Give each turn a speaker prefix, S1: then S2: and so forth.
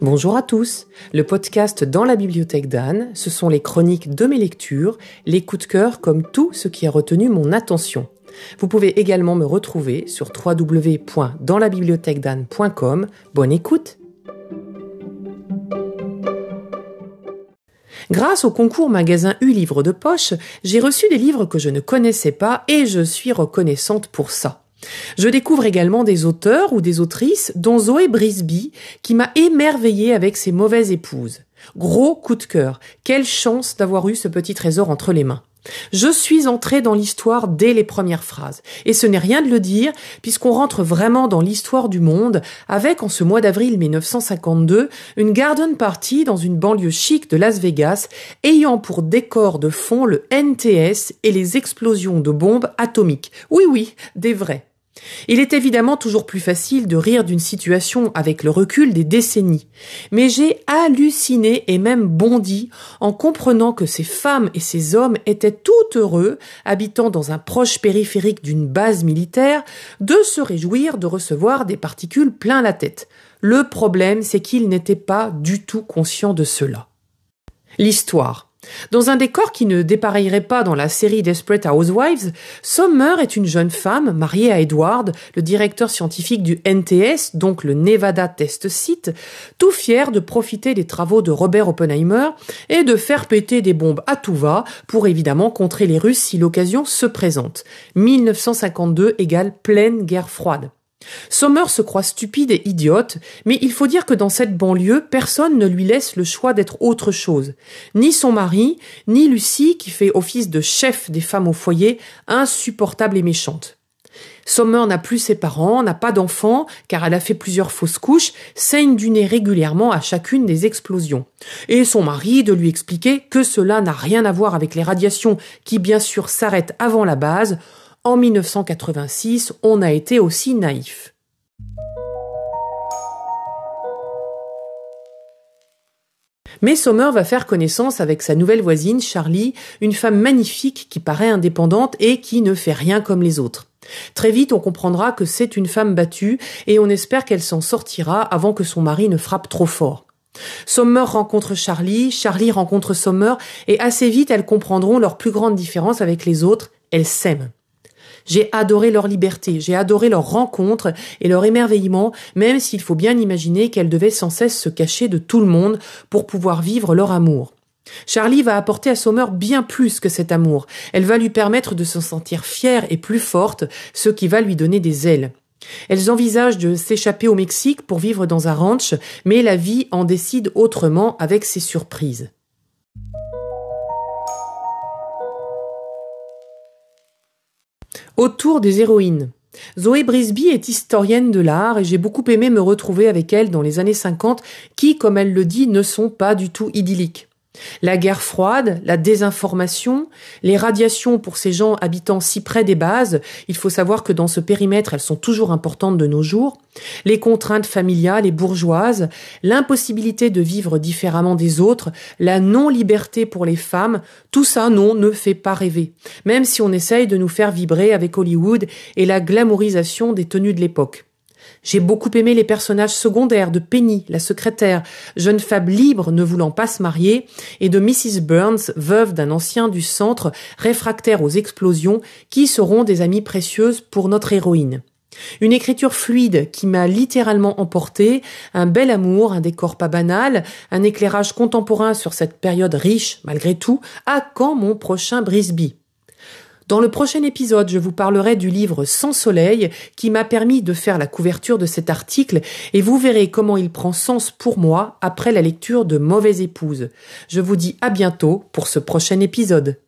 S1: Bonjour à tous. Le podcast Dans la bibliothèque d'Anne, ce sont les chroniques de mes lectures, les coups de cœur comme tout ce qui a retenu mon attention. Vous pouvez également me retrouver sur www.danslabibliothèquedanne.com. Bonne écoute. Grâce au concours magasin U Livres de poche, j'ai reçu des livres que je ne connaissais pas et je suis reconnaissante pour ça. Je découvre également des auteurs ou des autrices, dont Zoé Brisby, qui m'a émerveillée avec ses mauvaises épouses. Gros coup de cœur. Quelle chance d'avoir eu ce petit trésor entre les mains. Je suis entrée dans l'histoire dès les premières phrases. Et ce n'est rien de le dire, puisqu'on rentre vraiment dans l'histoire du monde, avec, en ce mois d'avril 1952, une garden party dans une banlieue chic de Las Vegas, ayant pour décor de fond le NTS et les explosions de bombes atomiques. Oui, oui, des vrais. Il est évidemment toujours plus facile de rire d'une situation avec le recul des décennies, mais j'ai halluciné et même bondi en comprenant que ces femmes et ces hommes étaient tout heureux, habitant dans un proche périphérique d'une base militaire, de se réjouir de recevoir des particules plein la tête. Le problème, c'est qu'ils n'étaient pas du tout conscients de cela. L'histoire. Dans un décor qui ne dépareillerait pas dans la série Desperate Housewives, Sommer est une jeune femme mariée à Edward, le directeur scientifique du NTS, donc le Nevada Test Site, tout fier de profiter des travaux de Robert Oppenheimer et de faire péter des bombes à tout va pour évidemment contrer les Russes si l'occasion se présente. 1952 égale pleine guerre froide. Sommer se croit stupide et idiote, mais il faut dire que dans cette banlieue, personne ne lui laisse le choix d'être autre chose. Ni son mari, ni Lucie, qui fait office de chef des femmes au foyer, insupportable et méchante. Sommer n'a plus ses parents, n'a pas d'enfants, car elle a fait plusieurs fausses couches, saigne du nez régulièrement à chacune des explosions. Et son mari de lui expliquer que cela n'a rien à voir avec les radiations qui bien sûr s'arrêtent avant la base, en 1986, on a été aussi naïf. Mais Sommer va faire connaissance avec sa nouvelle voisine, Charlie, une femme magnifique qui paraît indépendante et qui ne fait rien comme les autres. Très vite, on comprendra que c'est une femme battue et on espère qu'elle s'en sortira avant que son mari ne frappe trop fort. Sommer rencontre Charlie, Charlie rencontre Sommer et assez vite elles comprendront leur plus grande différence avec les autres, elles s'aiment. J'ai adoré leur liberté, j'ai adoré leur rencontre et leur émerveillement, même s'il faut bien imaginer qu'elles devaient sans cesse se cacher de tout le monde pour pouvoir vivre leur amour. Charlie va apporter à Sommer bien plus que cet amour. Elle va lui permettre de se sentir fière et plus forte, ce qui va lui donner des ailes. Elles envisagent de s'échapper au Mexique pour vivre dans un ranch, mais la vie en décide autrement avec ses surprises. Autour des héroïnes. Zoé Brisby est historienne de l'art et j'ai beaucoup aimé me retrouver avec elle dans les années 50 qui, comme elle le dit, ne sont pas du tout idylliques. La guerre froide, la désinformation, les radiations pour ces gens habitant si près des bases, il faut savoir que dans ce périmètre elles sont toujours importantes de nos jours, les contraintes familiales et bourgeoises, l'impossibilité de vivre différemment des autres, la non-liberté pour les femmes, tout ça non ne fait pas rêver, même si on essaye de nous faire vibrer avec Hollywood et la glamourisation des tenues de l'époque. J'ai beaucoup aimé les personnages secondaires de Penny, la secrétaire, jeune femme libre ne voulant pas se marier, et de Mrs. Burns, veuve d'un ancien du centre, réfractaire aux explosions, qui seront des amies précieuses pour notre héroïne. Une écriture fluide qui m'a littéralement emporté, un bel amour, un décor pas banal, un éclairage contemporain sur cette période riche, malgré tout, à quand mon prochain Brisby? Dans le prochain épisode, je vous parlerai du livre Sans soleil qui m'a permis de faire la couverture de cet article et vous verrez comment il prend sens pour moi après la lecture de Mauvaise épouse. Je vous dis à bientôt pour ce prochain épisode.